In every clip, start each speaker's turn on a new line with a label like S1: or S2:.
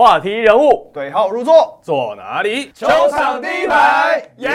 S1: 话题人物
S2: 对号入座，
S3: 坐哪里？
S2: 球场第一排，耶！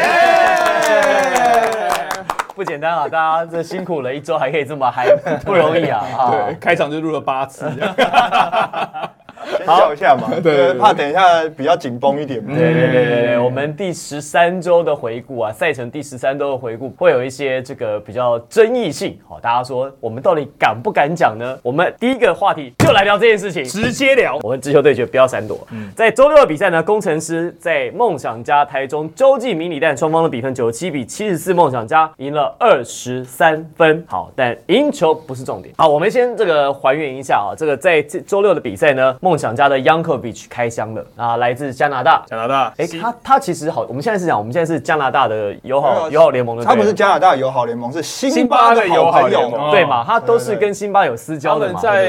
S1: 不简单啊，大家这辛苦了一周还可以这么嗨，不容易啊！啊
S3: 对，开场就录了八次，
S2: 先笑一下嘛，
S3: 对对对
S2: 怕等一下比较紧绷一点嘛。
S1: 对对对对对，我们第十三周的回顾啊，赛程第十三周的回顾会有一些这个比较争议性。好，大家说我们到底敢不敢讲呢？我们第一个话题就来聊这件事情。
S3: 直接聊。
S1: 我们直球对决不要闪躲。在周六的比赛呢，工程师在梦想家台中洲际迷你蛋双方的比分九十七比七十四，梦想家赢了二十三分。好，但赢球不是重点。好，我们先这个还原一下啊，这个在这周六的比赛呢，梦想家的 y o u n g k o v i c h 开箱了啊，来自加拿大。
S3: 加拿大，
S1: 哎，他他其实好，我们现在是讲，我们现在是加拿大的友好友好联盟的，
S2: 他不是加拿大友好联盟，是辛巴的好朋友。
S3: 哦
S1: 对嘛？他都是跟辛巴有私交的嘛。
S3: 们在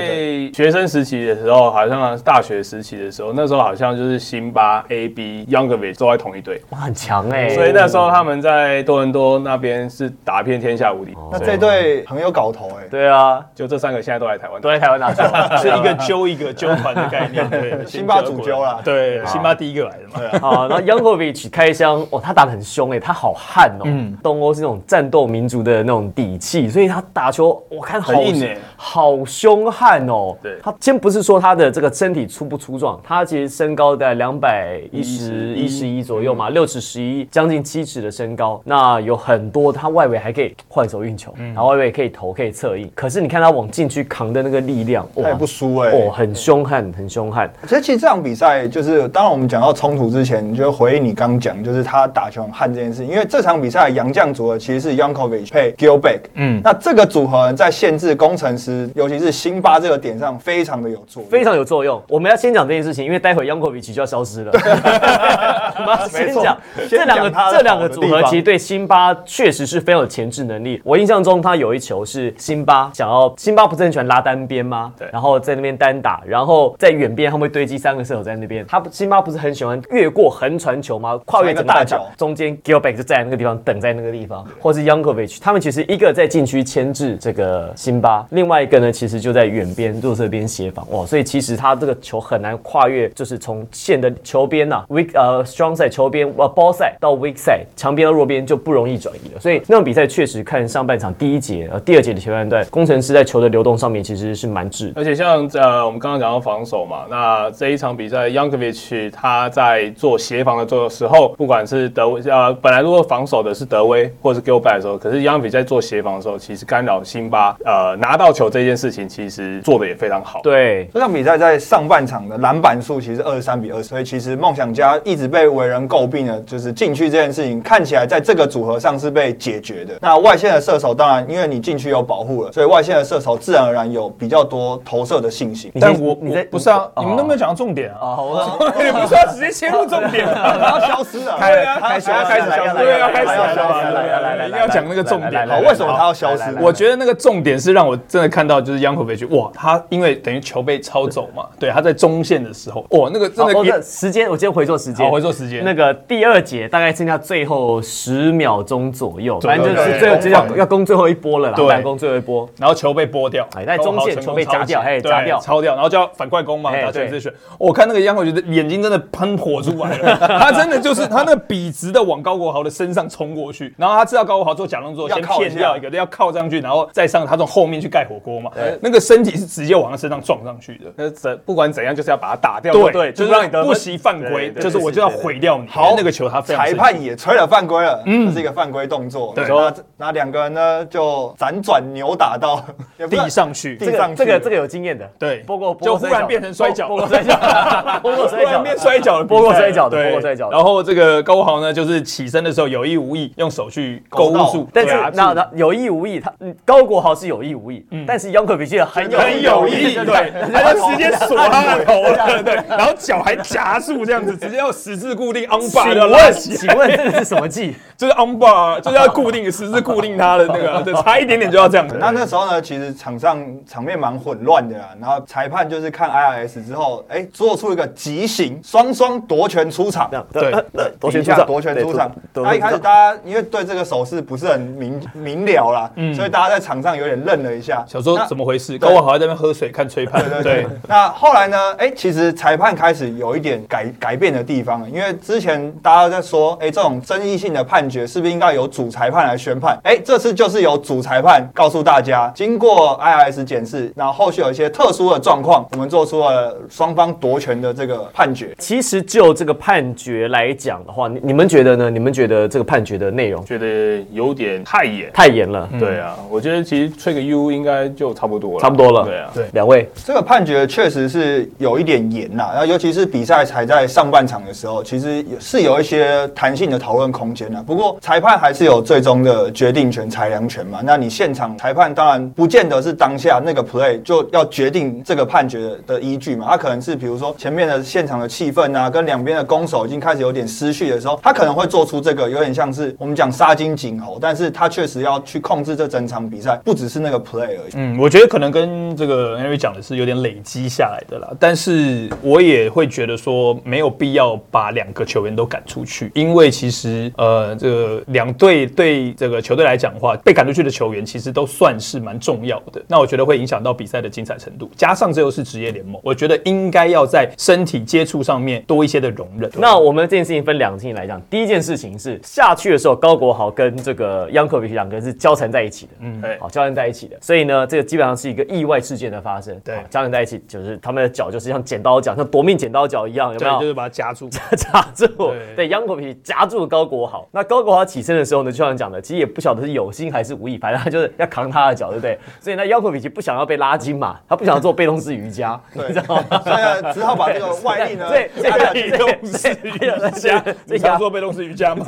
S3: 学生时期的时候，好像大学时期的时候，那时候好像就是辛巴、AB、Youngovic 都在同一队，
S1: 哇，很强哎。
S3: 所以那时候他们在多伦多那边是打遍天下无敌。
S2: 那这队很有搞头哎，
S1: 对啊，
S3: 就这三个现在都来台湾，
S1: 都在台湾打球，
S3: 是一个揪一个 揪团的概念。对，
S2: 辛巴主教啦
S3: 对，辛巴第一个来的嘛。
S1: 好，然后 Yankovic 开箱，哦，他打得很凶哎，他好悍哦。
S3: 嗯
S1: 东欧是那种战斗民族的那种底气，所以他打球我看好
S3: 很硬欸
S1: 好凶悍哦。
S3: 对
S1: 他先不是说他的这个身体粗不粗壮，他其实身高在两百一十一十一左右嘛，六尺十一，将近七尺的身高。那有很多他外围还可以换手运球，然后外围可以投可以策应。可是你看他往禁区扛的那个力量，
S2: 他也不输哎。
S1: 哦，很凶悍，很凶悍。
S2: 其实，其实这场比赛就是，当然我们讲到冲突之前，你就回应你刚讲，就是他打球很悍这件事。因为这场比赛的洋将组合其实是 Yankovic 配 Gilbeck，嗯，那这个组合在限制工程师，尤其是辛巴这个点上非常的有作用。
S1: 非常有作用。我们要先讲这件事情，因为待会 Yankovic 就要消失了。我们要先讲这两个这两个组合，其实对辛巴确实是非常有前置能力。我印象中，他有一球是辛巴想要，辛巴不是很喜欢拉单边吗？
S3: 对
S1: 然后在那边单打，然后在远边他们会堆积三个射手在那边。他不辛巴不是很喜欢越过横传球吗？跨越整个大
S2: 传一个大脚，
S1: 中间 Gilbeck 就站在那个地方等在那个地方，或是 Yankovic，他们其实一个在禁区牵制这个辛巴，另外一个呢其实就在远边弱侧边协防哇，所以其实他这个球很难跨越，就是从线的球边呐、weak 呃 strong side 球边呃 ball side 到 weak side 强边到弱边就不容易转移了，所以那场比赛确实看上半场第一节呃第二节的前半段，工程师在球的流动上面其实是蛮智。
S3: 而且像呃，我们刚刚讲到防守嘛，那这一场比赛 Youngkovic 他在做协防的做时候，不管是德威呃，本来如果防守的是德威或是 Gilbert 的时候，可是 Youngkovic 在做协防的时候，其实干扰辛巴呃拿到球这件事情，其实做的也非常好。
S1: 对，
S2: 这场比赛在上半场的篮板数其实二十三比二，所以其实梦想家一直被为人诟病的，就是禁区这件事情，看起来在这个组合上是被解决的。那外线的射手当然因为你禁区有保护了，所以外线的射手自然而然有比较多投射的信心。
S3: 但我
S1: 你
S3: 我不是啊，
S1: 哦
S3: 你们都没有讲到重点啊，
S1: 啊，我
S3: 你不是要直接切入重点啊？
S2: 他要消失了，
S3: 对啊
S2: 他要
S3: 开始消失对要开始
S2: 要消失
S3: 来来来来来一定要讲那个重点
S2: 好，为什么他要消失？
S3: 我觉得那个重点是让我真的看到，就是 Yankovic 哇，他因为等于球被抄走嘛，对，他在中线的时候，哇，那个真的
S1: 时间我今天回做时间，
S3: 回做时间。
S1: 那个第二节大概剩下最后十秒钟左右，反正就是最后就要要攻最后一波了啦，
S3: 对。
S1: 反攻最后一波。
S3: 然后球被拨掉，
S1: 哎在中线球被夹掉
S3: 成功抄起
S1: 嘿夹掉。
S3: 超掉，然后就要反快攻嘛，
S1: 哎
S3: 打全
S1: 对。
S3: 自选。我看那个央我觉得眼睛真的喷火出来了，他真的就是他那笔直的往高国豪的身上冲过去，然后他知道高国豪做假动作，先骗掉一个，要靠上去，然后再上他从后面去盖火锅嘛，那个身体是直接往他身上撞上去的。那怎不管怎样，就是要把他打掉，
S1: 对
S3: 对，就是
S1: 让你
S3: 不惜犯规，
S1: 对对
S3: 就是我就要毁掉你。
S2: 好
S3: 那个球他非常
S2: 裁判也吹了犯规了，嗯。这是一个犯规动作。
S3: 对。
S2: 那那两个人呢就辗转扭打到
S3: 地上去，
S2: 地上去。
S1: 这个这个有经验的，
S3: 对。
S1: 波过
S3: 就忽然变成摔跤。
S1: 波过摔跤，波过摔跤。
S3: 突然，变摔跤了，
S1: 波过摔跤的
S3: 对。
S1: 波过摔跤的。
S3: 然后这个高豪呢，就是起身的时候有意无意用手去勾
S2: 勾
S3: 住，
S1: 但是那那有意无意，他嗯高国豪是有意无意，但是 Yankovic 很有
S3: 很有意，对，他就直接锁他的头了，对，然后脚还夹住这样子，直接要十字固
S4: 固定 on bar
S1: 请
S4: 要拉
S1: 问，
S4: 起，
S1: 请问这个是什么技？
S4: 就是 on bar 就是要固定十字固定它的那个，对，差一点点就要这样子。
S2: 那那时候呢，其实场上场面蛮混乱的啦。然后裁判就是看 IRS 之后，哎，做出一个急行，双双夺权出场
S1: 这。样
S4: 对
S1: 夺
S2: 权
S1: 出场，
S2: 夺权出场。那一开始大家因为对这个手势不是很明明了啦，所以大家在场上有点愣了一下，
S4: 小说怎么回事？高文豪在那边喝水看吹判，
S2: 对对对。那后来呢？哎、其实裁判开始有一点改改变的地方了，因为之前大家在说，哎、这种争议性的判决是不是应该由主裁判来宣判？哎、这次就是由主裁判告诉大家，经过 IRS 检视，然后后续有一些特殊的状况，我们做出了双方夺权的这个判决。
S1: 其实就这个判决来讲的话，你你们觉得呢？你们觉得这个判决的内容
S3: 觉得有点太严。
S1: 太严了？
S3: 对啊，我觉得其实吹个 U 应该就差不多了，
S1: 差不多了
S3: 对啊，
S4: 对
S1: 两位
S2: 这个判决确实是有一点严呐，然后尤其是比赛才在上半场的时候，其其实也是有一些弹性的讨论空间的。不过裁判还是有最终的决定权、裁量权嘛。那你现场裁判当然不见得是当下那个 play 就要决定这个判决的依据嘛，他可能是比如说前面的现场的气氛啊，跟两边的攻守已经开始有点失序的时候，他可能会做出这个有点像是我们讲杀鸡儆猴，但是他确实要去控制这整场比赛，不只是那个 play 而已。
S4: 嗯，我觉得可能跟这个 Henry 讲的是有点累积下来的啦，但是我也会觉得说没有必要把两个球员都赶出去，因为其实呃，这个两队对这个球队来讲的话，被赶出去的球员其实都算是蛮重要的。那我觉得会影响到比赛的精彩程度，加上这又是职业联盟，我觉得应该要在身体接触上面多一些的容忍。
S1: 那我们这件事情分两件事情来讲，第一件事情是下去的时候，高国豪跟这个 Yankovic 两个人是交缠在一起的，嗯，
S3: 对
S1: 好，交缠在一起的，所以呢，这个基本上是一个意外事件的发生，
S4: 对
S1: 交缠在一起，就是他们的脚就是像剪刀脚，像夺命剪刀脚一样，有没
S4: 对，
S1: 有？
S4: 就是把它夹住。
S1: 夹住，
S4: 对
S1: 对，央口皮夹住高国豪。那高国豪起身的时候呢，就像讲的，其实也不晓得是有心还是无意，反正他就是要扛他的脚，对不对？所以呢，央口皮不想要被拉筋嘛，他不想做被动式瑜伽，你知道吗？
S2: 所以只好把这个外力呢
S1: 对。
S4: 被动式瑜伽，你常做被动式瑜伽吗？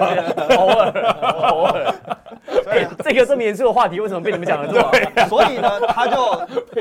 S1: 偶尔偶尔。哎，这个这么严肃的话题，为什么被你们讲的这么好？
S2: 所以呢，他就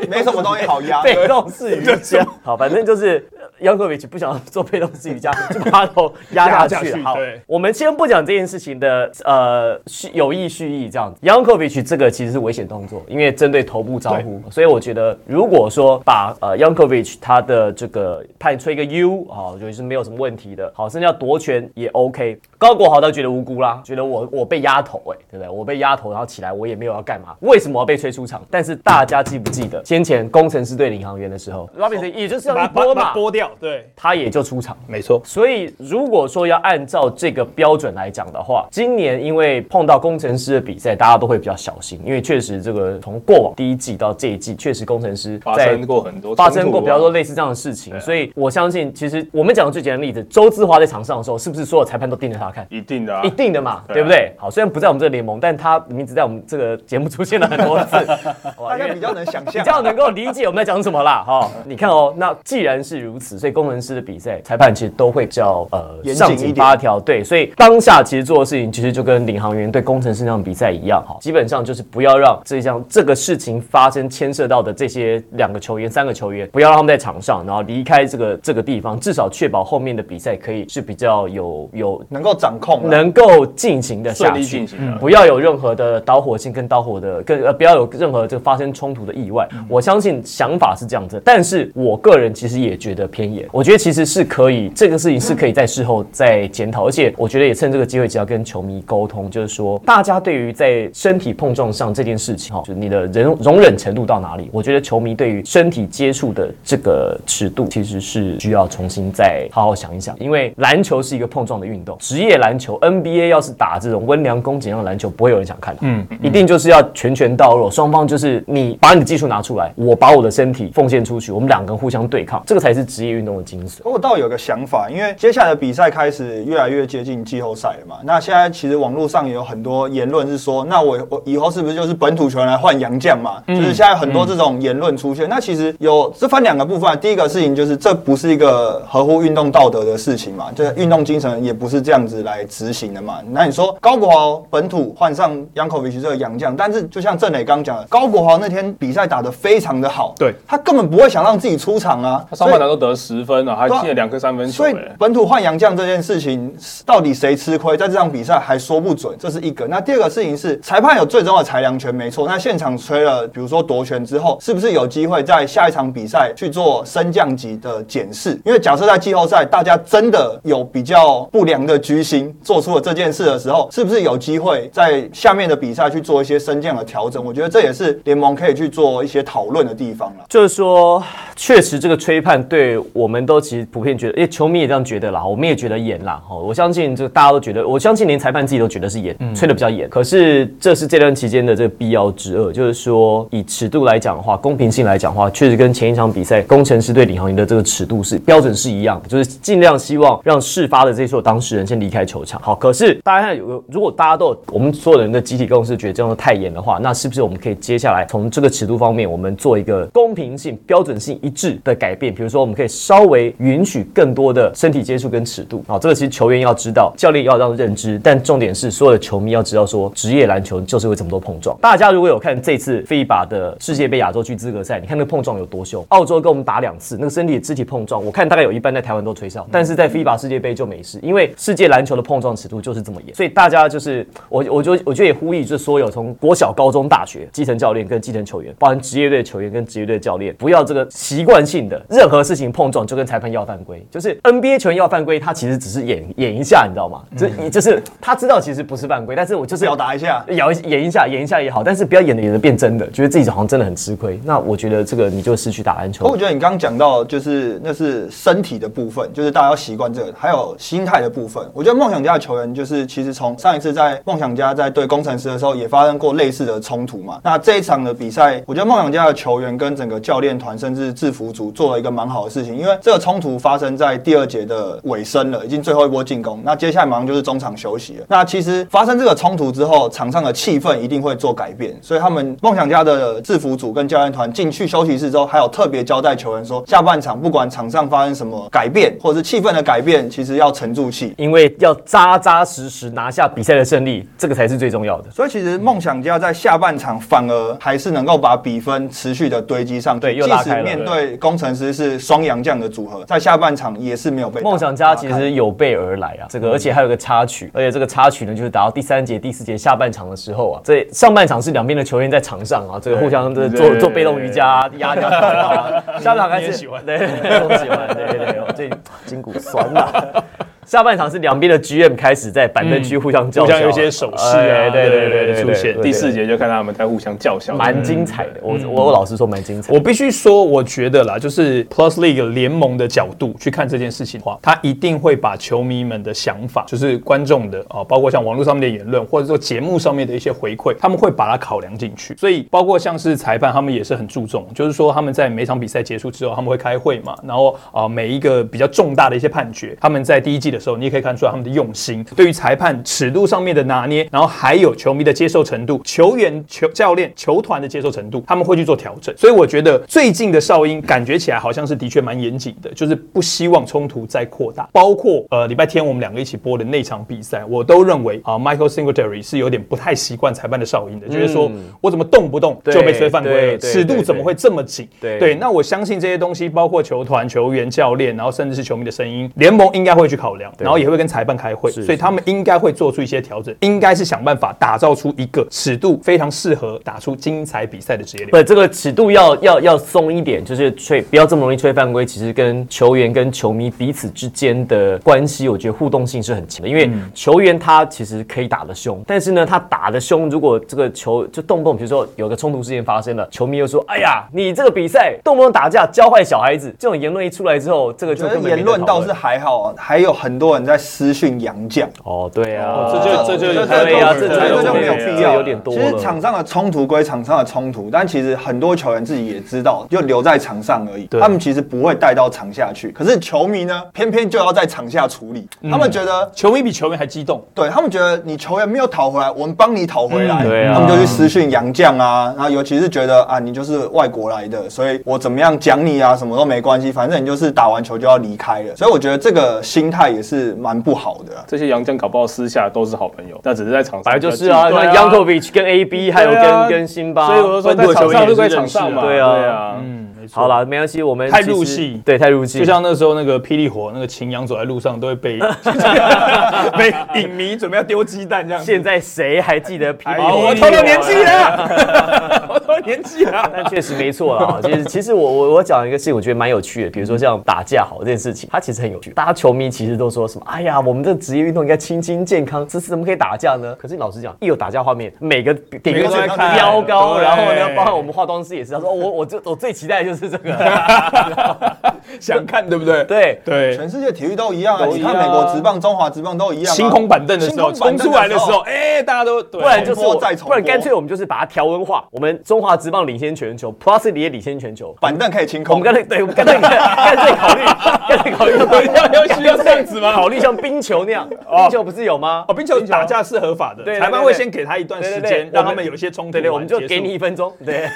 S2: 没什么东西好压。
S1: 被动式瑜伽，好，反正就是杨科维奇不想做被动式瑜伽，就把压下去。好，我们先不讲这件事情的呃蓄有意蓄意这样子，Yankovic 这个其实是危险动作，因为针对头部招呼，所以我觉得如果说把呃 Yankovic 他的这个判吹一个 U 啊，我觉得是没有什么问题的。好，甚至要夺权也 OK。高国豪倒觉得无辜啦，觉得我我被压头哎、对不对？我被压头，然后起来我也没有要干嘛，为什么要被吹出场？但是大家记不记得先前工程师对领航员的时候，Robinson 也就是要
S4: 把
S1: 一波嘛
S4: 把把它，剥掉，对，
S1: 他也就出场。
S4: 没错。
S1: 所以，如果说要按照这个标准来讲的话，今年因为碰到工程师的比赛，大家都会比较小心，因为确实这个从过往第一季到这一季，确实工程师
S3: 发生过很多
S1: 发生过比较多
S3: 类
S1: 类似这样的事情，所以我相信，其实我们讲的最简单的例子，周志华在场上的时候，是不是所有裁判都盯着他看？
S3: 一定的啊。
S1: 一，定的嘛，
S3: 对
S1: 不对？好，虽然不在我们这个联盟，但他名字在我们这个节目出现了很多次，
S2: 大家比较能想象，
S1: 比较能够理解我们在讲什么啦，哈、你看哦，那既然是如此，所以工程师的比赛裁判其实都会比较呃
S2: 严谨
S1: 上紧八条，对，所以当下其实做的事情，其实就跟领航员对工程师那场比赛一样，哈，基本上就是不要让这项这个事情发生牵涉到的这些两个球员、三个球员，不要让他们在场上，然后离开这个这个地方，至少确保后面的比赛可以是比较有有
S2: 能够掌控。
S1: 能够进行的下去
S3: 进，行的。
S1: 不要有任何的导火线跟导火的跟呃，不要有任何这个发生冲突的意外。我相信想法是这样子，但是我个人其实也觉得偏严。我觉得其实是可以，这个事情是可以在事后再检讨，而且我觉得也趁这个机会，只要跟球迷沟通，就是说大家对于在身体碰撞上这件事情，哈，就是你的容容忍程度到哪里？我觉得球迷对于身体接触的这个尺度，其实是需要重新再好好想一想，因为篮球是一个碰撞的运动，职业篮球 NBA 要是打这种温良恭俭让篮球，不会有人想看的。嗯，一定就是要拳拳到肉，双方就是你把你的技术拿出来，我把我的身体奉献出去，我们两个互相对抗，这个才是职业运动的精髓。
S2: 我倒有个想法，因为接下来比赛开始越来越接近季后赛了嘛。那现在其实网络上也有很多言论是说，那我我以后是不是就是本土球员来换洋将嘛？就是现在很多这种言论出现。那其实有这分两个部分，第一个事情就是这不是一个合乎运动道德的事情嘛，就是运动精神也不是这样子来执行的嘛。那你说高国豪本土换上 Yankovic 这个洋将，但是就像郑磊刚讲的，高国豪那天比赛打得非常的好，
S4: 对
S2: 他根本不会想让自己出场啊，
S3: 他上半场都得十十分啊，还进了两颗三分球、
S2: 所以
S3: 哎
S2: 本土换洋将这件事情，到底谁吃亏，在这场比赛还说不准，这是一个。那第二个事情是，裁判有最终的裁量权，没错。那现场吹了，比如说夺权之后，是不是有机会在下一场比赛去做升降级的检视？因为假设在季后赛，大家真的有比较不良的居心，做出了这件事的时候，是不是有机会在下面的比赛去做一些升降的调整？我觉得这也是联盟可以去做一些讨论的地方了。
S1: 就是说，确实这个吹判对我们都其实普遍觉得，因为球迷也这样觉得啦，我们也觉得严啦。哦，我相信这个大家都觉得，我相信连裁判自己都觉得是严，吹的比较严。可是这是这段期间的这个必要之恶，就是说以尺度来讲的话，公平性来讲的话，确实跟前一场比赛工程师对领航员的这个尺度是标准是一样的，就是尽量希望让事发的这所有当事人先离开球场。好，可是大家看有个，如果大家都有我们所有人的集体共识，觉得这样太严的话，那是不是我们可以接下来从这个尺度方面，我们做一个公平性、标准性一致的改变？比如说，我们可以稍微允许更多的身体接触跟尺度。好，这个其实球员要知道，教练要让认知，但重点是所有的球迷要知道说，职业篮球就是会这么多碰撞。大家如果有看这次 FIBA 的世界杯亚洲区资格赛，你看那个碰撞有多凶。澳洲跟我们打两次，那个身体肢体碰撞，我看大概有一半在台湾都吹哨，但是在 FIBA 世界杯就没事，因为世界篮球的碰撞尺度就是这么严，所以大家就是我，我就我觉得也呼吁，就所有从国小、高中、大学基层教练跟基层球员，包含职业队球员跟职业队教练，不要这个习惯性的任何事情碰撞就跟裁判要犯规，就是 NBA 球员要犯规，他其实只是演演一下，你知道吗？这就是他知道其实不是犯规，但是我就是
S2: 表达一下
S1: 咬一演一下，演一下也好，但是不要演的演的变真的，觉得自己好像真的很吃亏。那我觉得这个你就失去打篮球
S2: 可我。觉得你刚刚讲到，就是那是身体的部分，就是大家要习惯这个，还有心态的部分。我觉得梦想家的球员，就是其实从上一次在梦想家在对工程师的时候，也发生过类似的冲突嘛。那这一场的比赛，我觉得梦想家的球员跟整个教练团，甚至制服组做了一个蛮好的事情，因为这个冲突发生在第二节的尾声了，已经最后一波进攻。那接下来马上就是中场休息了。那其实发生这个冲突之后，场上的气氛一定会做改变，所以他们梦想家的制服组跟教练团进去休息室之后，还有特别交代球员说，下半场不管场上发生什么改变，或者是气氛的改变，其实要沉住气。
S1: 因为要扎扎实实拿下比赛的胜利，这个才是最重要的。
S2: 所以其实梦想家在下半场反而还是能够把比分持续的堆积上，
S1: 对又
S2: 即
S1: 拉开了
S2: 使面对工程师是双洋将的组合，在下半场也是没有被
S1: 梦想家其
S2: 打开。
S1: 实有备而来啊，这个而且还有个插曲，而且这个插曲呢，就是打到第三节、第四节下半场的时候啊，这上半场是两边的球员在场上啊，这个互相的做做被动瑜伽、压压啊，下半场开始
S4: 喜欢。
S1: 对，都喜欢，对对对，我最近筋骨酸了。下半场是两边的 GM 开始在板凳区互相叫嚣，
S4: 互相有一些手势啊
S1: 哎对对对
S4: 出现
S3: 第四节就看他们在互相叫嚣，
S1: 蛮精彩的。我我我老实说蛮精彩。
S4: 我必须说，我觉得啦，就是 Plus League 联盟的角度去看这件事情的话，他一定会把球迷们的想法，就是观众的啊，包括像网络上面的言论，或者说节目上面的一些回馈，他们会把它考量进去。所以，包括像是裁判，他们也是很注重，就是说他们在每场比赛结束之后，他们会开会嘛，然后啊，每一个比较重大的一些判决，他们在第一季的时候，你也可以看出来他们的用心，对于裁判尺度上面的拿捏，然后还有球迷的接受程度、球员、球教练、球团的接受程度，他们会去做调整。所以我觉得最近的哨音感觉起来好像是的确蛮严谨的，就是不希望冲突再扩大。包括呃礼拜天我们两个一起播的那场比赛，我都认为啊、Michael Singletary 是有点不太习惯裁判的哨音的，就是说我怎么动不动就被吹犯规了，尺度怎么会这么紧？
S1: 对
S4: 对，那我相信这些东西，包括球团、球员、教练，然后甚至是球迷的声音，联盟应该会去考量，然后也会跟裁判开会，所以他们应该会做出一些调整，应该是想办法打造出一个尺度非常适合打出精彩比赛的职业联盟。
S1: 不，这个尺度要要要松一点，就是吹不要这么容易吹犯规。其实跟球员跟球迷彼此之间的关系，我觉得互动性是很强的。因为球员他其实可以打得凶，但是呢，他打得凶，如果这个球就动不动，比如说有个冲突事件发生了，球迷又说：“哎呀，你这个比赛动不动打架，教坏小孩子。”这种言论一出来之后，这个就
S2: 觉得
S1: 根本
S2: 言论倒是还好，还有很多人在私讯洋将。
S1: 哦，对啊，
S3: 哦这就这就
S2: 这
S1: 对呀，这
S2: 这这就没有必要，
S1: 有点多
S2: 其实。场上的冲突归场上的冲突，但其实很多球员自己也知道，就留在场上而已。他们其实不会带到场下去，可是球迷呢，偏偏就要在场下处理。他们觉得，
S4: 球迷比球员还激动，
S2: 对他们觉得你球员没有讨回来，我们帮你讨回来。
S1: 嗯对啊
S2: 他们就去私讯洋将啊，然后尤其是觉得啊，你就是外国来的，所以我怎么样讲你啊，什么都没关系，反正你就是打完球就要离开了。所以我觉得这个心态也是蛮不好的。啊。
S3: 这些洋将搞不好私下都是好朋友，但只是在场上
S1: 本来就是啊，
S3: 对
S1: 那 Yankovic 跟 AB 还有跟跟辛巴，
S3: 所以我就说在场上就在场上嘛，
S1: 对啊。
S3: 对啊，
S4: 嗯，错。
S1: 好了，没关系，我们
S4: 太入戏
S1: 对，太入戏，
S4: 就像那时候那个霹雳火那个秦阳走在路上都会被 被影迷准备要丢鸡蛋这样。
S1: 现在谁还记得霹雳
S4: 哦，
S1: 火？
S4: 我透露年纪了，我透露年纪了。
S1: 但确实没错啦。其实，其实我我我讲一个事情，我觉得蛮有趣的。比如说像打架好这件事情，它其实很有趣。大家球迷其实都说什么？哎呀，我们这职业运动应该清新健康，这次怎么可以打架呢？可是老实讲，一有打架画面，每个点
S4: 都在
S1: 飙高，然后呢，包括我们化妆师也是，他说、哦我我就我最期待的就是这个。
S4: 想看对不对？
S1: 对，
S4: 对。
S2: 全世界体育都一样啊！你看美国职棒、中华职棒都一样啊。
S4: 星空板凳的时候，冲出来的时候，哎，大家都不
S1: 不然就是我
S2: 再重
S1: 不然干脆我们就是把它条文化。我们中华职棒领先全球，Plus 也领先全球。
S2: 板凳可以清空
S1: 我们。干脆对，我们干脆 干脆考虑，干脆考虑
S4: 要要需要这样子吗？
S1: 考虑像冰球那样，冰球不是有吗？
S4: 哦，冰球打架是合法的，
S1: 对
S4: 裁判会先给他一段时间，让他们有一些冲突。
S1: 对对，我们就给你一分钟，对，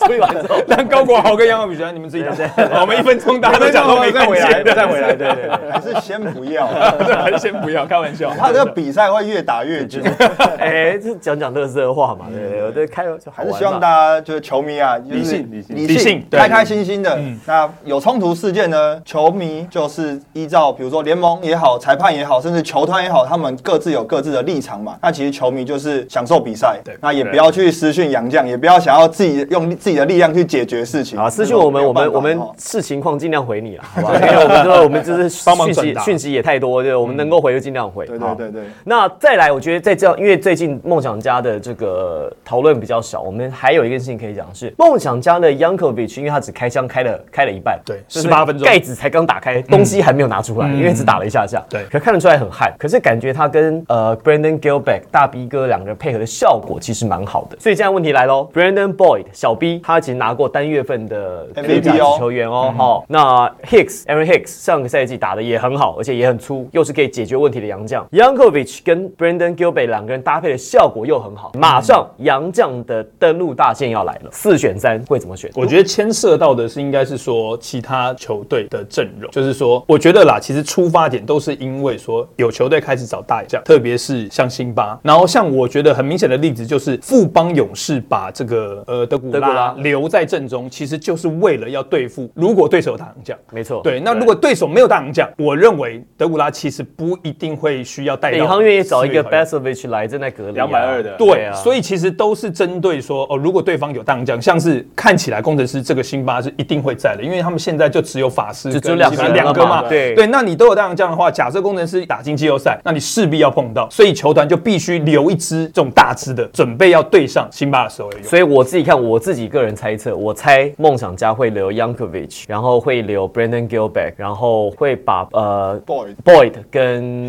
S1: 处理完之后，
S4: 让高国豪跟杨永比赛，你们自己讲。好 我们一分钟大家都讲都没
S2: 再回来，再回来，对对对，还是先不要，
S4: 还是先不要开玩笑。
S2: 他这个比赛会越打越久。
S1: 哎，这讲讲乐色话嘛，对对，我对开玩笑，
S2: 还是希望大家就是球迷啊，就是
S3: 理性理性
S2: 理
S4: 理性
S2: 开开心心的。那有冲突事件呢，球迷就是依照比如说联盟也好，裁判也好，甚至球团也好，他们各自有各自的立场嘛。那其实球迷就是享受比赛，
S4: 对
S2: 那也不要去私讯洋将，也不要想要自己用自己的力量去解决事情。
S1: 啊，私讯我们，我们我们
S2: 哦
S1: 视情况尽量回你了，好吧？因为我们说我们就是
S4: 帮忙
S1: 讯息
S4: 转达。
S1: 讯息也太多，对，我们能够回就尽量回。好
S2: 对对对对。
S1: 那再来，我觉得在这样，因为最近梦想家的这个讨论比较少，我们还有一个事情可以讲是，梦想家的 Yankovic，因为他只开枪开了开了一半，
S4: 对
S1: 就是
S4: 18分钟。
S1: 盖子才刚打开，东西还没有拿出来，因为只打了一下下，
S4: 对。
S1: 可看得出来很汗，可是感觉他跟呃 Brandon Gilbeck 大 B 哥两个人配合的效果其实蛮好的，所以现在问题来喽，Brandon Boyd 小 B 他其实拿过单月份的
S2: MVP 哦
S1: 球员哦，好，那 Hicks Aaron Hicks 上个赛季打的也很好，而且也很粗，又是可以解决问题的洋将。Yankovic 跟 Brandon Gilbert 两个人搭配的效果又很好，马上洋将的登陆大线要来了，四选三会怎么选？
S4: 我觉得牵涉到的是，应该是说其他球队的阵容，就是说，我觉得啦，其实出发点都是因为说有球队开始找大将，特别是像辛巴，然后像我觉得很明显的例子就是富邦勇士把这个呃德古拉留在阵中，其实就是为了要对付如果对手有大洋将。
S1: 没错，
S4: 对，那如果对手没有大洋将，我认为德古拉其实不一定会需要带到。
S1: 领航愿意找一个
S4: 四月头
S1: Basovic 来正在隔离、两
S3: 百二的
S4: 对，
S1: 啊，
S4: 所以其实都是针对说哦，如果对方有大洋将，像是看起来工程师这个辛巴是一定会在的，因为他们现在就只有法师
S1: 就只有两个
S4: 两个嘛，
S1: 对
S4: 对，那你都有大洋将的话，假设工程师打进季后赛，那你势必要碰到，所以球团就必须留一支这种大支的，准备要对上辛巴的时候。
S1: 所以我自己看，我自己个人猜测，我猜梦想家会留 Yankovic，然后会留 Brandon Gilbeck，然后会把呃
S2: Boyd
S1: Boyd 跟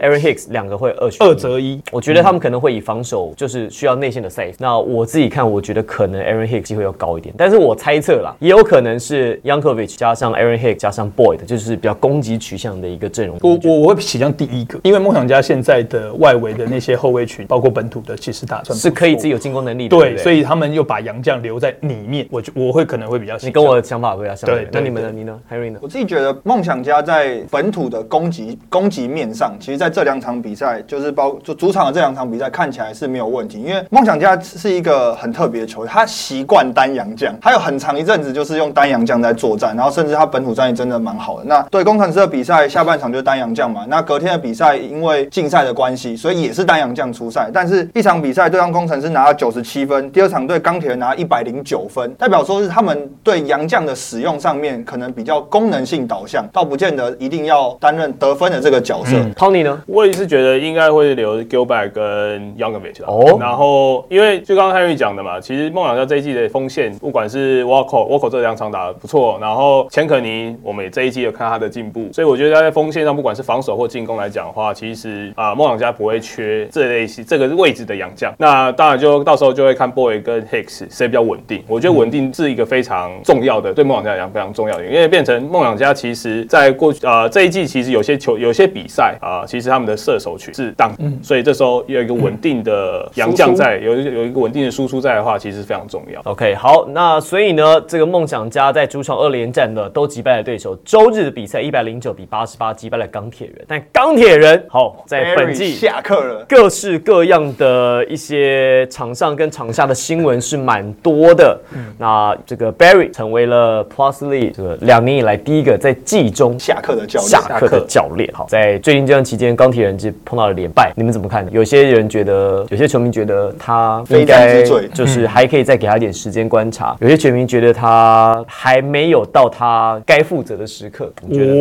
S1: Aaron Hicks 两个会二选
S4: 二择一，
S1: 我觉得他们可能会以防守，就是需要内线的 size。那我自己看，我觉得可能 Aaron Hicks 机会要高一点，但是我猜测啦，也有可能是 Yankovic 加上 Aaron Hicks 加上 Boyd，就是比较攻击取向的一个阵容。
S4: 我我我会倾向第一个，因为梦想家现在的外围的那些后卫群，包括本土的，其实打算
S1: 是可以自己有进攻能力的，
S4: 对，
S1: 不
S4: 所以他们又把洋将留在里面，我就我会可能会比较
S1: 你跟我的想法不一样。
S4: 对对
S1: 那你们呢？你呢？Harry 呢？
S2: 我自己觉得梦想家在本土的攻击攻击面上，其实在这两场比赛，就是包就主场的这两场比赛看起来是没有问题，因为梦想家是一个很特别的球队，他习惯单阳将，还有很长一阵子就是用单阳将在作战，然后甚至他本土战役真的蛮好的。那对工程师的比赛下半场就是单阳将嘛，那隔天的比赛因为竞赛的关系，所以也是单阳将出赛，但是一场比赛对方工程师拿了九十七分，第二场对钢铁人拿一百零九分，代表说是他们对洋将的使用上面可能比较功能性导向，倒不见得一定要担任得分的这个角色。
S1: Tony 呢？
S3: 我也是觉得应该会留 Gilbert 跟 Youngovich 啦。
S1: 哦
S3: 然后因为就刚刚 Henry 讲的嘛，其实梦想家这一季的锋线，不管是 Walker Walker 这两场打得不错，然后钱可尼我们也这一季有看他的进步，所以我觉得他在锋线上，不管是防守或进攻来讲的话，其实啊、梦想家不会缺这类型这个位置的洋将。那当然就到时候就会看 Boy 跟 Hicks 谁比较稳定。我觉得稳定是一个非常重要的，对梦想家来讲非常重要的，因为为变成梦想家，其实在过去呃这一季，其实有些球有些比赛啊、其实他们的射手群是当，所以这时候有一个稳定的洋将在，有一有一个稳定的输出在的话，其实非常重要。
S1: OK，好，那所以呢，这个梦想家在主场二连战的都击败了对手。周日的比赛一百零九比八十八击败了钢铁人，但钢铁人好在本季
S2: 下课了。
S1: 各式各样的一些场上跟场下的新闻是蛮多的。那这个 Barry 成为了 Plusly 这个两年以来第一个在季中
S2: 下课的教练，
S1: 下课的教练。好，在最近这段期间，钢铁人就碰到了连败，你们怎么看？有些人觉得，有些球迷觉得他应该就是还可以再给他一点时间观察；有些球迷觉得他还没有到他该负责的时刻。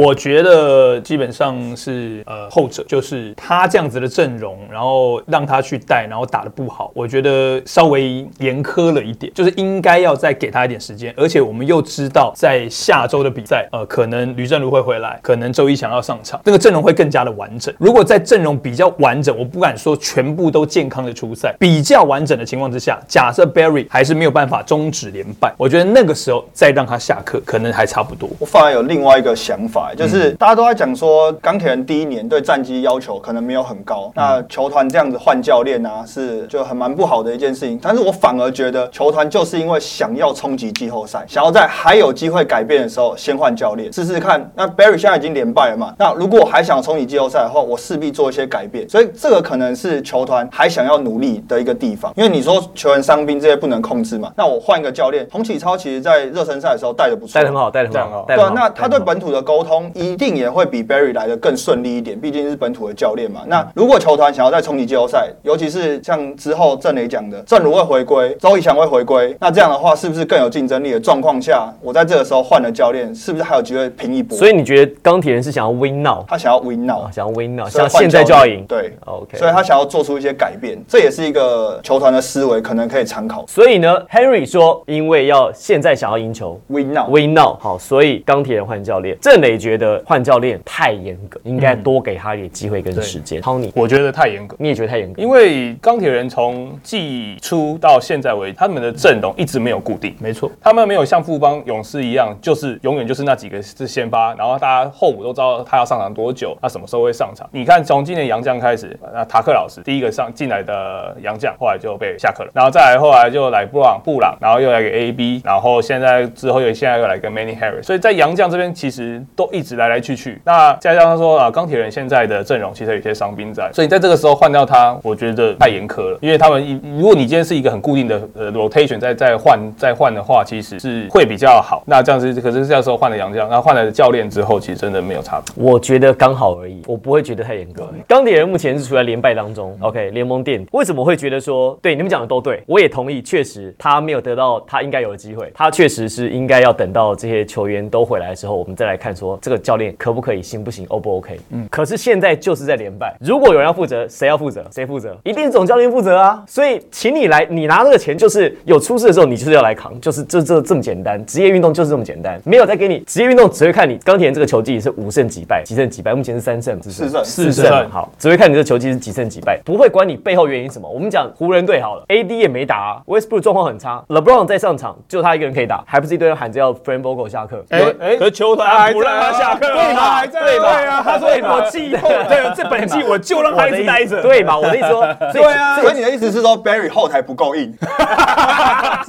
S4: 我觉得基本上是呃后者，就是他这样子的阵容，然后让他去带，然后打的不好，我觉得稍微严苛了一点，就是应该要再给他一点时间。而且我们又知道，在下周的比赛，呃，可能吕正如会回来，可能周一翔要上场，那个阵容会更加的完整。如果在阵容比较完整，我不敢说全部都健康的出赛，比较完整的情况之下，假设 Barry 还是没有办法终止连败，我觉得那个时候再让他下课，可能还差不多。
S2: 我反而有另外一个想法，就是大家都在讲说钢铁人第一年对战绩要求可能没有很高，那球团这样子换教练啊，是就很蛮不好的一件事情。但是我反而觉得球团就是因为想要冲击季后赛，想要在还有机会改变的时候先换教练，试试看。那 Barry 现在已经连败了嘛，那如果我还想冲击季后赛的话，我势必做一些改变。所以这个可能是球团还想要努力的一个地方，因为你说球员伤兵这些不能控制嘛，那我换一个教练，洪启超其实在热身赛的时候带的不错，
S1: 带的很好，带的很好
S2: 对那他对本土的沟通一定也会比 Barry 来的更顺利一点，毕竟是本土的教练嘛。那如果球团想要再冲击季后赛，尤其是像之后郑磊讲的，郑如会回归，周以翔会回归，那这样的话是不是更有竞争力的状况下，我在这个时候换了教练，是不是还有机会拼一波？
S1: 所以你觉得钢铁人是想要 win now，
S2: 他想要 win now，
S1: 想要 win now，想现在就要赢。
S2: 对。
S1: OK，
S2: 所以他想要做出一些改变，这也是一个球团的思维，可能可以参考。
S1: 所以呢，Henry 说，因为要现在想要赢球
S2: Win
S1: now，，win now，好，所以钢铁人换教练。郑磊觉得换教练太严格，应该多给他一点机会跟时间。Tony，
S3: 我觉得太严格。
S1: 你也觉得太严格？
S3: 因为钢铁人从季初到现在为止，他们的阵容一直没有固定，
S4: 没错，
S3: 他们没有像富邦勇士一样，就是永远就是那几个是先发，然后大家后补都知道他要上场多久，他什么时候会上场。你看从今年杨将开始，那塔克老师第一个上进来的杨将，后来就被下课了，然后再来后来就来布朗布朗，然后又来个 A B，然后现在之后又现在又来个 Many Harris，所以在杨将这边其实都一直来来去去。那再加上说啊，钢铁人现在的阵容其实有些伤兵在，所以在这个时候换掉他，我觉得太严苛了，因为他们如果你今天是一个很固定的呃 rotation 再再换再换的话，其实是会比较好。那这样子，可是这时候换了杨将，那换了教练之后，其实真的没有差别。
S1: 我觉得刚好而已，我不会觉得太严格。钢铁人目前是处在连败当中，OK，联盟垫底。为什么会觉得说，对你们讲的都对，我也同意，确实他没有得到他应该有的机会，他确实是应该要等到这些球员都回来的时候，我们再来看说这个教练可不可以，行不行，O 不 OK？嗯，可是现在就是在连败，如果有人要负责，谁要负责？谁负责？一定是总教练负责啊！所以请你来，你拿这个钱就是有出事的时候，你就是要来扛，就是这这这么简单。职业运动就是这么简单，没有再给你职业运动只会看你钢铁人这个球技是五胜几败，几胜几败，目前是三胜
S2: 四胜
S1: 四
S3: 四胜
S1: 好，只会看你这球技是几胜几败，不会管你背后原因什么。我们讲湖人队好了，AD 也没打、啊、，Westbrook 状况很差，LeBron 在上场，就他一个人可以打，还不是一堆人喊着要 Frank Vogel 下课。
S3: 哎哎
S4: 可是球团不让他下课，
S1: 对嘛对嘛
S4: 对啊，他说我季后对这本季我就让他一直待着，
S1: 对嘛？我的意思说，对啊，
S2: 所以你的意思是说 Barry 后台不够硬？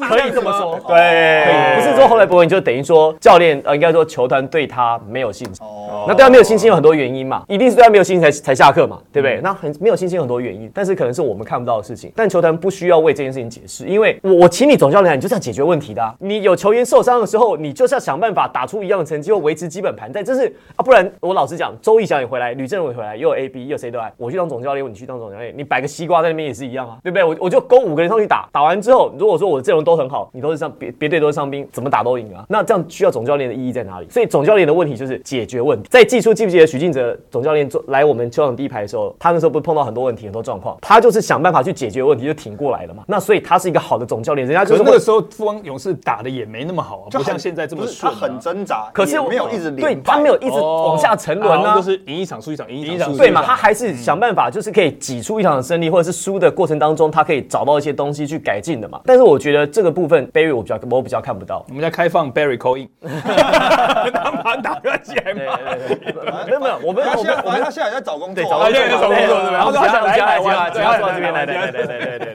S1: 可以这么说，
S4: 对，
S1: 不是说后来不会，就等于说教练呃，应该说球团对他没有兴趣。
S2: 哦，
S1: 那对他没有信心有很多原因嘛，一定是对他没有信心才才下课嘛，对不对？那很没有信心有很多原因，但是可能是我们看不到的事情。但球团不需要为这件事情解释，因为我我请你总教练，你就是要解决问题的、啊。你有球员受伤的时候，你就是要想办法打出一样的成绩，或维持基本盘。但这是啊，不然我老实讲，周毅翔也回来，吕正伟回来，又有 A B，又有谁都来，我去当总教练，你去当总教练，你摆个西瓜在那边也是一样啊，对不对？我我就勾五个人上去打，打完之后，如果说我的阵容都很好，你都是上别别队都是伤兵，怎么打都赢啊。那这样需要总教练的意义在哪里？所以总教练的问题就是解决问题。题。在季初记不记得许晋哲总教练做来我们球场第一排的时候，他那时候不是碰到很多问题、很多状况，他就是想办法去解决问题，就挺过来了嘛。那所以他是一个好的总教练，人家就是会
S4: 可是那个时候富邦勇士打的也没那么好啊，
S2: 就
S4: 不像现在这么。
S2: 他很挣扎，
S1: 可是
S2: 没有一直
S1: 对他没有一直
S3: 哦
S1: 往下沉沦啊，
S3: 好像就是赢一场输一场，赢一场输一场。
S1: 对嘛？他还是想办法，就是可以挤出一场的胜利，或者是输的过程当中，他可以找到一些东西去改进的嘛。但是我觉得这个部分，Barry 我比较我比较看不到。
S4: 我们在开放 Barry call in，他马上打电话进来嘛。
S1: 对对对，没有没有，我们
S2: 他现在
S1: 我们我们
S2: 他现在在找工作
S1: 对，
S2: 啊，
S1: 找
S4: 工作对不对
S1: 然后
S4: 他想来
S1: 来
S4: 台湾
S1: 台只要这边来，
S4: 来
S1: 来来来来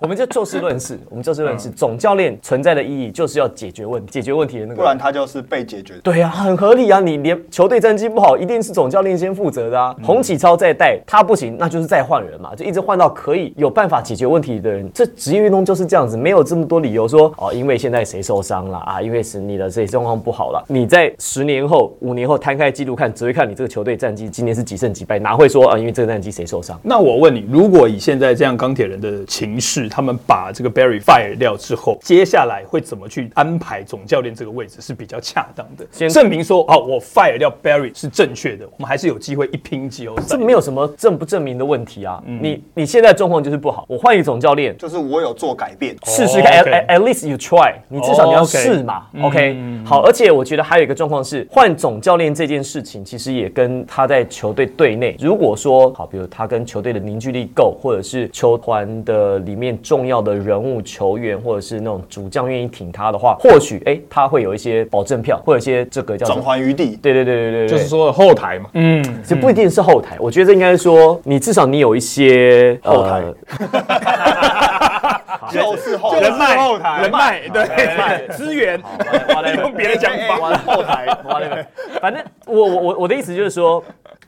S1: 我们就就事论事，我们就事论事。总教练存在的意义就是要解决问题，解决问题的那个。
S2: 不然他就是被解决的。
S1: 对啊，很合理啊！你连球队战绩不好，一定是总教练先负责的啊。洪启超在带，他不行，那就是再换人嘛，就一直换到可以有办法解决问题的人。这职业运动就是这样子，没有这么多理由说哦，因为现在谁受伤了啊，因为是你的这状况不好了。你在十年后、五年后摊开记录看，只会看你这个球队战绩今年是几胜几败，哪会说啊，因为这个战绩谁受伤？
S4: 那我问你，如果以现在这样钢铁人的情势，他们把这个 Barry fire 掉之后，接下来会怎么去安排总教练这个位置是比较恰当的？
S1: 先
S4: 证明说，哦，我 fire 掉 Barry 是正确的，我们还是有机会一拼季后赛
S1: 这。没有什么证不证明的问题啊。你你现在状况就是不好，我换一个总教练。
S2: 就是我有做改变，
S1: 试试看、at, at least you try，你至少你要试嘛。OK，好，而且我觉得还有一个状况是，换总教练这件事情，其实也跟他在球队队内，如果说好，比如他跟球队的凝聚力够，或者是球团的里面重要的人物球员，或者是那种主将愿意挺他的话，或许哎、他会有一些保证票，或者一些这个叫什
S2: 转
S1: 么？
S2: 还余地。
S1: 对对对对对对，
S3: 就是说后台嘛，
S4: 嗯，
S1: 这不一定是后台，我觉得这应该是说，你至少你有一些
S2: 后台。
S1: 呃
S2: 就是后
S4: 人脉
S2: 后台。
S4: 人脉，对，资源，用别的讲法。
S2: 后台，
S1: 反正我我我我的意思就是说，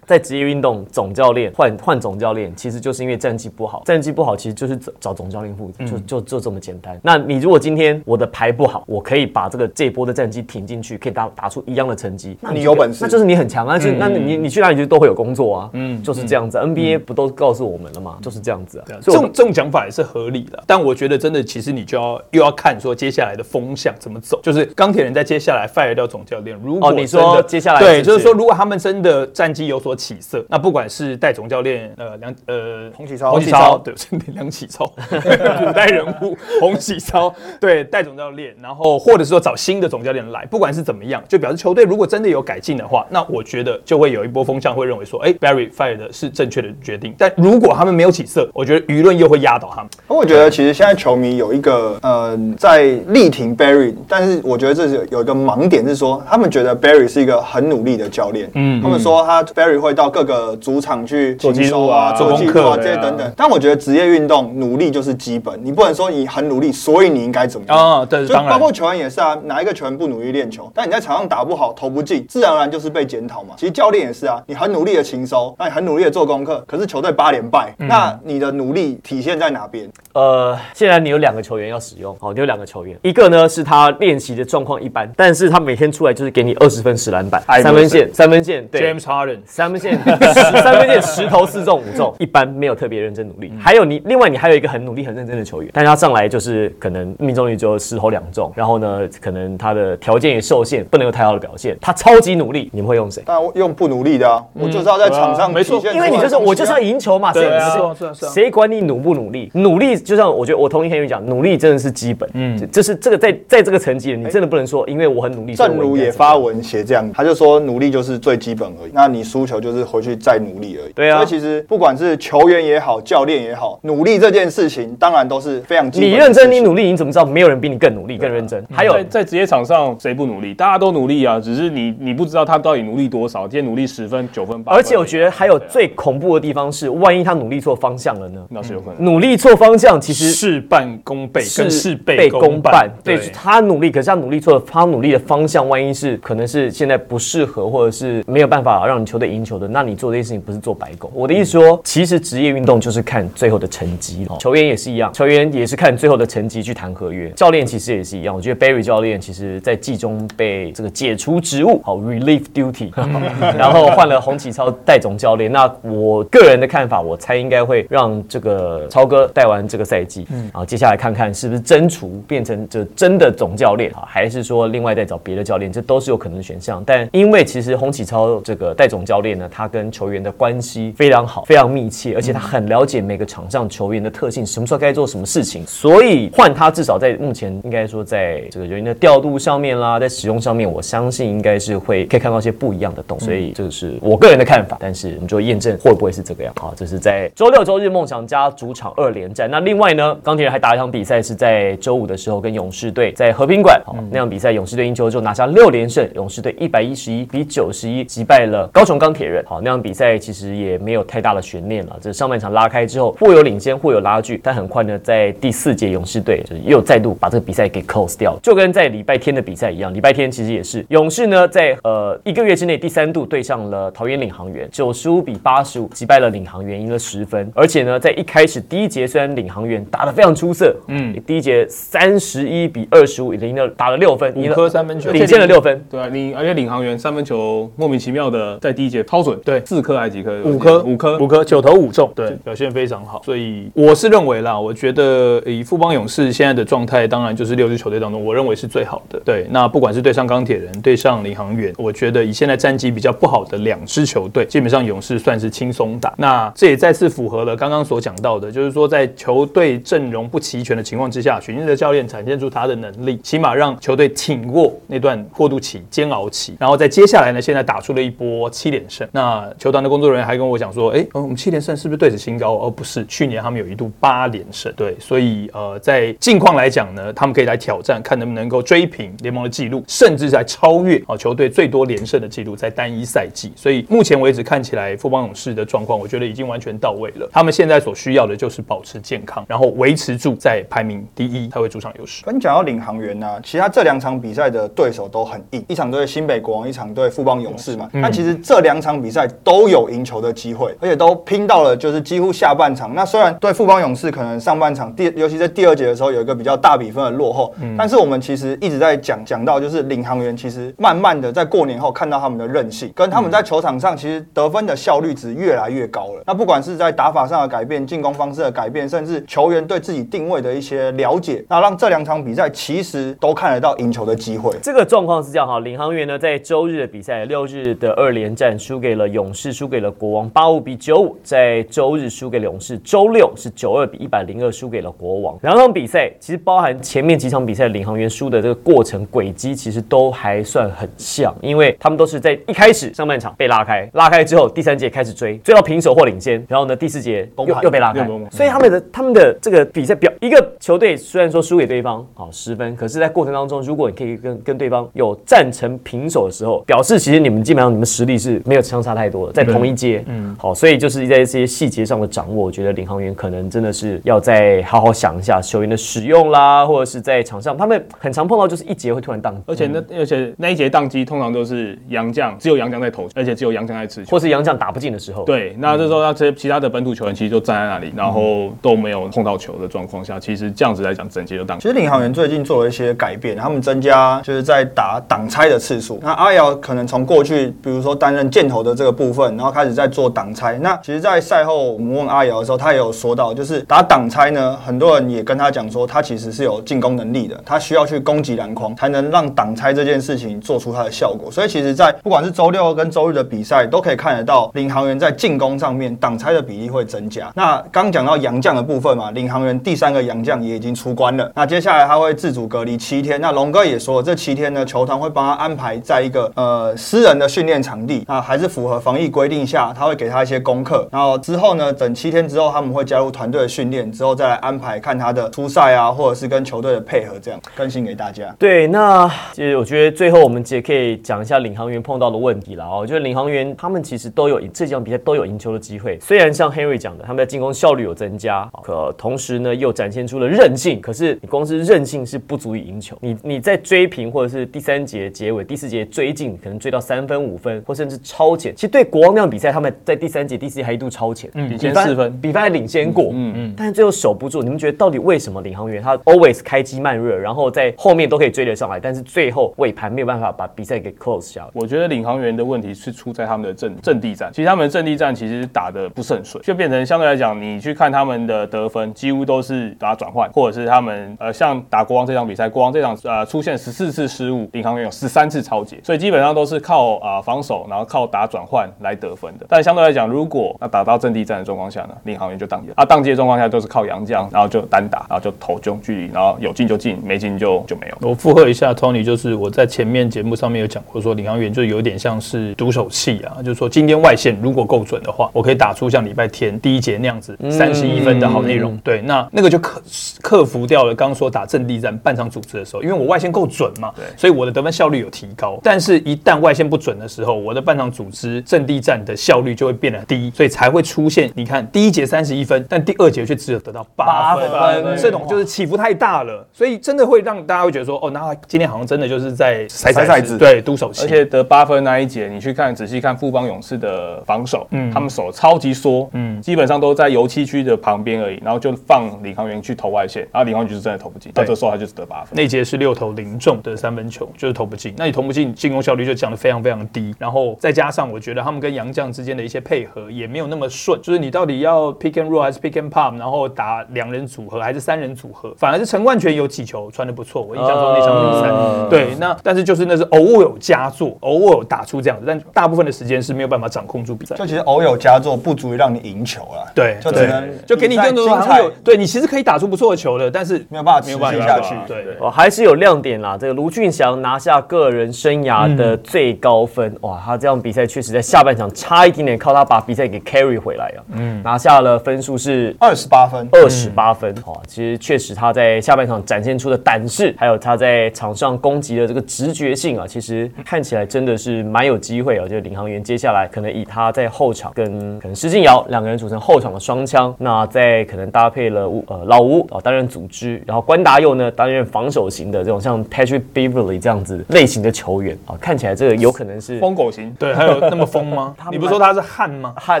S1: 在职业运动，总教练换换总教练，其实就是因为战绩不好，战绩不好其实就是找找总教练负责，就就就这么简单。那你如果今天我的牌不好，我可以把这个这一波的战绩挺进去，可以打打出一样的成绩，那
S2: 你有本事
S1: 那就是你很强啊，就那你你去哪里就都会有工作啊，嗯，就是这样子。NBA 不都告诉我们了吗？就是这样子啊，
S4: 这种这种讲法也是合理的，但我觉得真的，其实你就要又要看说接下来的风向怎么走。就是钢铁人在接下来 fire 掉总教练，如果
S1: 哦你说接下来
S4: 对，就是说如果他们真的战绩有所起色，那不管是带总教练呃梁呃
S2: 洪启超。
S4: 洪启超对，是 梁启超，古代人物 洪启超。对带总教练，然后或者是说找新的总教练来，不管是怎么样，就表示球队如果真的有改进的话，那我觉得就会有一波风向会认为说，哎，Barry fired 是正确的决定。但如果他们没有起色，我觉得舆论又会压倒他们。
S2: 我觉得其实现在球迷有一个呃，在力挺 Barry，但是我觉得这是有一个盲点，是说他们觉得 Barry 是一个很努力的教练，嗯，他们说他 Barry 会到各个主场去
S4: 做记录
S2: 勤收
S4: 啊
S2: 做记录啊
S4: 做功课
S2: 这些等等。但我觉得职业运动努力就是基本，你不能说你很努力，所以你应该怎么样。
S4: 啊对
S2: 就
S4: 当然。
S2: 包括球员也是啊，哪一个球员不努力练球，但你在场上打不好，投不进，自然而然就是被检讨嘛。其实教练也是啊，你很努力的勤收，那你很努力的做功课，可是球队八连败，那你的努力体现在哪边？
S1: 呃，现在你有两个球员要使用，好，你有两个球员，一个呢是他练习的状况一般，但是他每天出来就是给你二十分十篮板，三分线，三分线，对。
S4: James Harden
S1: 三分线，十 三分线十投四中五中，一般没有特别认真努力。还有你，另外你还有一个很努力、很认真的球员，但是他上来就是可能命中率只有十投两中，然后呢，可能他的条件也受限，不能有太好的表现。他超级努力，你们会用谁？
S2: 当然用不努力的啊，我就是要在场上
S4: 没错。
S2: 体现
S1: 因为你就是我就是要赢球嘛，谁谁
S4: 是啊是啊是啊。
S1: 谁管你努不努力？努力就像我觉得我同意 Henry 讲，努力真的是基本，嗯，就是这个在在这个层级，你真的不能说因为我很努力，
S2: 正如也发文写这样，他就说努力就是最基本而已，那你输球就是回去再努力而已。
S1: 对啊
S2: 所以其实不管是球员也好，教练也好，努力这件事情当然都是非常基本的
S1: 你认真，你努力，你怎么知道没有人比你更努力、更认真？还有
S3: 在在职业场上谁不努力？大家都努力啊，只是你你不知道他到底努力多少。今天努力十分、九分、八分。
S1: 而且我觉得还有最恐怖的地方是，万一他努力错方向了呢？
S3: 那是有可能。
S1: 努力错方向，其实
S4: 事半功倍，跟事倍
S1: 倍
S4: 功
S1: 功半。对，
S4: 对，
S1: 他努力，可是他努力错了，他努力的方向，万一是可能是现在不适合，或者是没有办法让你球队赢球。球的，那你做这件事情不是做白狗？我的意思说，其实职业运动就是看最后的成绩，球员也是一样，球员也是看最后的成绩去谈合约，教练其实也是一样。我觉得 Barry 教练其实在季中被这个解除职务，好 relief duty，然后换了洪启超代总教练。那我个人的看法，我猜应该会让这个超哥带完这个赛季，嗯，然后接下来看看是不是真除变成这真的总教练啊，还是说另外再找别的教练，这都是有可能的选项。但因为其实洪启超这个代总教练呢，他跟球员的关系非常好，非常密切，而且他很了解每个场上球员的特性，什么时候该做什么事情，所以换他至少在目前应该说在这个人员的调度上面啦，在使用上面，我相信应该是会可以看到一些不一样的动，所以这个是我个人的看法。但是我们就验证会不会是这个样啊？这是在周六周日梦想家主场二连战。那另外呢，钢铁人还打一场比赛，是在周五的时候跟勇士队在和平馆，好那场比赛勇士队赢球之后拿下六连胜，勇士队一百一十一比九十一击败了高雄钢铁人。好，那场比赛其实也没有太大的悬念了，这上半场拉开之后，或有领先，或有拉锯，但很快呢，在第四节勇士队就是又再度把这个比赛给 close 掉，就跟在礼拜天的比赛一样，礼拜天其实也是勇士呢在呃一个月之内第三度对上了桃园领航员，九十五比八十五击败了领航员，赢了十分，而且呢在一开始第一节虽然领航员打得非常出色，嗯，第一节三十一比二十五赢了打了六分，
S4: 赢了三分球，
S1: 领先了六分，
S3: 对啊，你而且领航员三分球莫名其妙的在第一节超准，
S4: 对，
S3: 四颗还是几颗？
S4: 五颗，
S3: 五颗，
S4: 五颗，九投五中，对，表现非常好。所以我是认为啦，我觉得以富邦勇士现在的状态，当然就是六支球队当中，我认为是最好的。对，那不管是对上钢铁人，对上领航员，我觉得以现在战绩比较不好的两支球队，基本上勇士算是轻松打。那这也再次符合了刚刚所讲到的，就是说在球队阵容不齐全的情况之下，许晋的教练展现出他的能力，起码让球队挺过那段过渡期、煎熬期。然后在接下来呢，现在打出了一波七连胜。那球团的工作人员还跟我讲说，哎，我们七连胜是不是对着新高？而不是去年他们有一度八连胜。对，所以呃，在近况来讲呢，他们可以来挑战，看能不能够追平联盟的记录，甚至在超越啊球队最多连胜的记录，在单一赛季。所以目前为止看起来，富邦勇士的状况，我觉得已经完全到位了。他们现在所需要的就是保持健康，然后维持住在排名第一，才会主场优势。
S2: 跟你讲到领航员呢，其他这两场比赛的对手都很硬，一场对新北国王，一场对富邦勇士嘛。但其实这两场比赛都有赢球的机会，而且都拼到了就是几乎下半场。那虽然对富邦勇士可能上半场第，尤其在第二节的时候有一个比较大比分的落后，嗯但是我们其实一直在讲讲到就是领航员其实慢慢的在过年后看到他们的韧性，跟他们在球场上其实得分的效率值越来越高了。那不管是在打法上的改变、进攻方式的改变，甚至球员对自己定位的一些了解，那让这两场比赛其实都看得到赢球的机会。
S1: 这个状况是这样哈，领航员呢在周日的比赛六日的二连战输给了勇士，输给了国王，八五比九五，在周日输给了勇士，周六是九二比一百零二输给了国王。两场比赛其实包含前面几场比赛领航员输的这个过程轨迹，其实都还算很像，因为他们都是在一开始上半场被拉开，拉开之后第三节开始追，追到平手或领先，然后呢第四节又又被拉开，所以他们的他们的这个比赛表，一个球队虽然说输给对方好十分，可是在过程当中，如果你可以跟跟对方有战成平手的时候，表示其实你们基本上你们实力是没有相差太多了，在同一阶，嗯，好，所以就是在这些细节上的掌握，我觉得领航员可能真的是要再好好想一下球员的使用啦，或者是在场上，他们很常碰到就是一节会突然宕，
S3: 而且那而且那一节宕机通常都是杨将，只有杨将在投，而且只有杨将在持球，
S1: 或是杨将打不进的时候，
S3: 对，那这时候那这些其他的本土球员其实就站在那里，然后都没有碰到球的状况下，其实这样子来讲，整节就宕。
S2: 其实领航员最近做了一些改变，他们增加就是在打挡拆的次数。那阿瑶可能从过去，比如说担任箭头的这个部分，然后开始在做挡拆。那其实，在赛后我们问阿瑶的时候，他也有说到，就是打挡拆呢，很多人也跟他讲说，他其实是有进攻能力的，他需要去攻击篮筐，才能让挡拆这件事情做出它的效果。所以，其实，在不管是周六跟周日的比赛，都可以看得到领航员在进攻上面挡拆的比例会增加。那刚讲到杨将的部分嘛，领航员第三个杨将也已经出关了。那接下来他会自主隔离七天。那龙哥也说，这七天呢，球团会帮他安排在一个呃私人的训练场地，那还是符合防疫规定下，他会给他一些功课。然后之后呢，等七天之后，他们会加入团队的训练，之后再来安排看他的初赛啊，或者是跟球队的配合，这样更新给大家。
S1: 对，那其实我觉得最后我们也可以讲一下领航员碰到的问题了哦。我觉得领航员他们其实都有这几场比赛都有赢球的机会，虽然像 Henry 讲的，他们在进攻效率有增加，可同时呢又展现出了韧性。可是你光是韧性是不足以赢球，你你在追平或者是第三节结尾、第四节追进，可能追到三分、五分，或甚至超前。其实对国王那场比赛，他们在第三节、第四节还一度超前，
S3: 领先四分
S1: 比分还领先过，嗯嗯，但是最后守不住。你们觉得到底为什么领航员他 always 开机慢热，然后在后面都可以追得上来，但是最后尾盘没有办法把比赛给 close 下来？
S3: 我觉得领航员的问题是出在他们的阵阵地战，其实他们的阵地战其实打的不是很顺，就变成相对来讲，你去看他们的得分，几乎都是打转换，或者是他们呃像打国王这场比赛，国王这场呃出现十四次失误，领航员有十三次超节，所以基本上都是靠啊、呃防守，然后靠打转换来得分的。但相对来讲，如果那打到阵地战的状况下呢，领航员就当啊，当机的状况下就是靠洋将，然后就单打，然后就投中距离，然后有进就进，没进就就没有。
S4: 我附和一下 Tony，就是我在前面节目上面有讲过，说领航员就有点像是独手器啊，就是说今天外线如果够准的话，我可以打出像礼拜天第一节那样子三十一分的好内容。对，那那个就克克服掉了刚刚说打阵地战半场组织的时候，因为我外线够准嘛，所以我的得分效率有提高。但是，一旦外线不准的时候，我的半场组织阵地战的效率就会变得低，所以才会出现你看第一节三十一分，但第二节却只有得到八分，
S1: 分
S4: 这种就是起伏太大了，所以真的会让大家会觉得说，哦，那今天好像真的就是在
S2: 甩骰子
S4: 对，督手气，
S3: 而且得八分那一节，你去看仔细看富邦勇士的防守，嗯他们手超级缩，嗯，基本上都在油漆区的旁边而已，然后就放李康元去投外线，然后李康元就是真的投不进，到这时候他就是得八分。
S4: 那节是六投零中的三分球，就是投不进。那你投不进，进攻效率就降得非常非常低。然后再加上我觉得他们跟杨将之间的一些配合也没有那么顺，就是你到底要 pick and roll 还是 pick and pop，然后打两人组合还是三人组合，反而是陈冠全有几球传的不错，我印象中那场比赛，
S1: 哦
S4: 对，那但是就是那是偶尔有佳作，偶尔有打出这样子，但大部分的时间是没有办法掌控住比赛。
S2: 就其实偶有佳作，不足以让你赢球了。
S4: 对，
S2: 就只能
S4: 就给你更多
S2: 比赛精彩
S4: 好有，对你其实可以打出不错的球的，但是
S2: 没有办法持
S4: 没有办法
S2: 续下去。
S4: 对。
S1: 哦，还是有亮点啦。这个卢俊祥拿下个人生涯的最高分，哇，他这样比赛确实在下半场差一点点，靠他把比赛给 carry 回来啊。嗯，拿下了分数是
S2: 二十八分，
S1: 二十八分，哇，其实确实他在下半场展现出的胆识，还有他在场上攻击的这个直觉性啊，其实看起来真的是蛮有机会啊。就是领航员接下来可能以他在后场跟可能施晋尧两个人组成后场的双枪，那再可能搭配了吴呃老吴啊担任组织，然后关达佑呢担任防守型的这种像 Patrick Beverly 这样子类型的球员啊，看起来这个有可能是
S3: 疯狗型，
S4: 对，还有那么疯吗？你不是说他是汉吗？
S1: 汉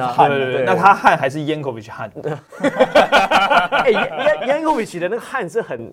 S1: 啊，
S2: 汉
S4: 对对对，那他汉还是 Yankovic 汉？
S1: 哎 Yan Yankovic 的那个汉是很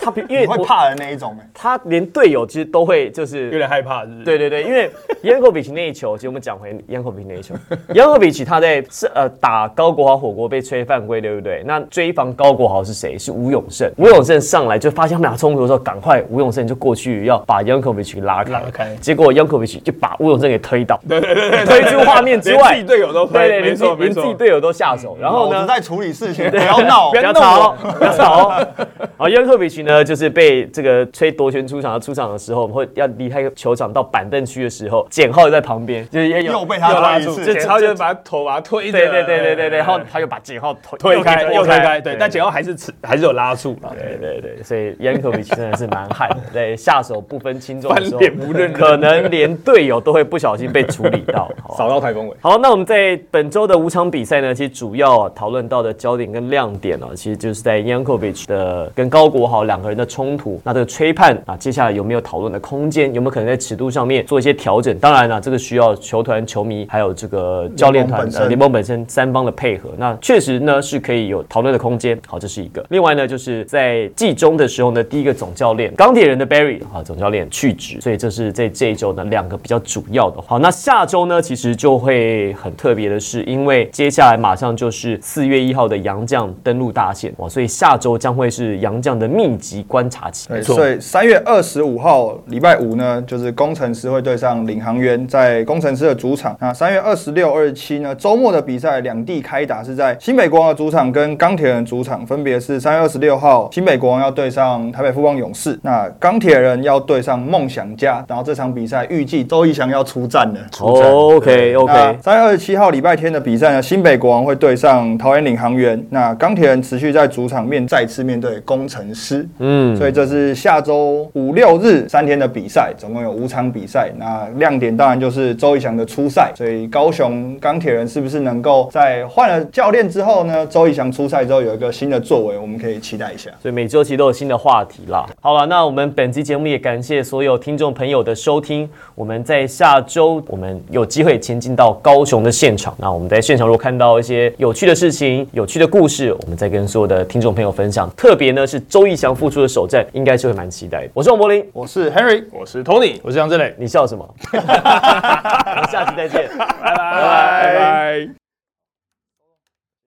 S1: 他比因为
S2: 会怕的那一种。
S1: 他连队友其实都会就是
S4: 有点害怕，是不是？
S1: 对对对，因为 Yankovic 那一球，其实我们讲回 Yankovic 那一球，Yankovic 他在是呃打高国豪火锅被吹犯规，对不对？那追防高国豪是谁？是吴永胜。吴永胜上来就发现他们俩冲突的时候，赶快吴永胜就过去要把 Yankovic 给拉开，
S4: 拉开
S1: 结果 Yankovic 就把吴永胜给推倒，
S4: 对对对对，
S1: 推出画面之外
S4: 连自己，队友都推，
S1: 对对，
S4: 没
S1: 连自己
S4: 错没错。
S1: 连自己队友都下手，然后呢
S2: 我们？在处理事情，不要闹
S1: 不。要吵，不要吵。然后 Yankovic 呢，就是被这个吹夺权出场，他出场的时候，会要离开球场到板凳区的时候，简浩在旁边，就是也有
S2: 又被他
S1: 拉住，就
S3: 然后就把头把他推，
S1: 对对对对对对，然后他又把简浩推
S4: 推开又推开，对，但简浩还是持还是有拉住啊。
S1: 对对对，所以 Yankovic 真的是蛮悍的，对下手不分轻重的时候
S4: 翻脸不认
S1: 可能连队友都会不小心被处理到。好
S3: 扫到台风尾。
S1: 好，那我们在本周的五场比赛呢，其实主要啊讨论到的焦点跟亮点哦，其实就是在 Yankovic 的跟高国豪两个人的冲突。那这个吹判啊，接下来有没有讨论的空间？有没有可能在尺度上面做一些调整？当然了、这个需要球团、球迷还有这个教练团
S2: 联盟本身
S1: 呃联盟本身三方的配合。那确实呢是可以有讨论的空间。好，这是一个。另外呢，就是在季中的时候呢，第一个总教练钢铁人的 Barry 啊总教练去职，所以这是在这一周呢两个比较主要的。好，那下下周呢其实就会很特别的是，因为接下来马上就是四月一号的洋将登陆大限哇，所以下周将会是洋将的密集观察期。
S2: 没错，所以三月二十五号礼拜五呢，就是工程师会对上领航员，在工程师的主场。那三月二十六、二十七呢，周末的比赛两地开打是在新北国王的主场跟钢铁人主场，分别是三月二十六号新北国王要对上台北富邦勇士，那钢铁人要对上梦想家。然后这场比赛预计周一翔要出战了。
S1: 哦 OK OK，
S2: 三月二十七号礼拜天的比赛呢，新北国王会对上桃园领航员。那钢铁人持续在主场面再次面对工程师，
S1: 嗯，
S2: 所以这是下周五六日三天的比赛，总共有五场比赛。那亮点当然就是周以翔的出赛，所以高雄钢铁人是不是能够在换了教练之后呢？周以翔出赛之后有一个新的作为，我们可以期待一下。
S1: 所以每周其实都有新的话题啦。好了，那我们本期节目也感谢所有听众朋友的收听。我们在下周我们有机会前进到高雄的现场，那我们在现场如果看到一些有趣的事情、有趣的故事，我们再跟所有的听众朋友分享。特别呢是周义翔复出的首战，应该是会蛮期待的。我是王柏林，
S2: 我是 Henry，
S3: 我是 Tony，
S4: 我是杨振磊，
S1: 你笑什么？我们下期再见，拜 拜
S3: 拜拜。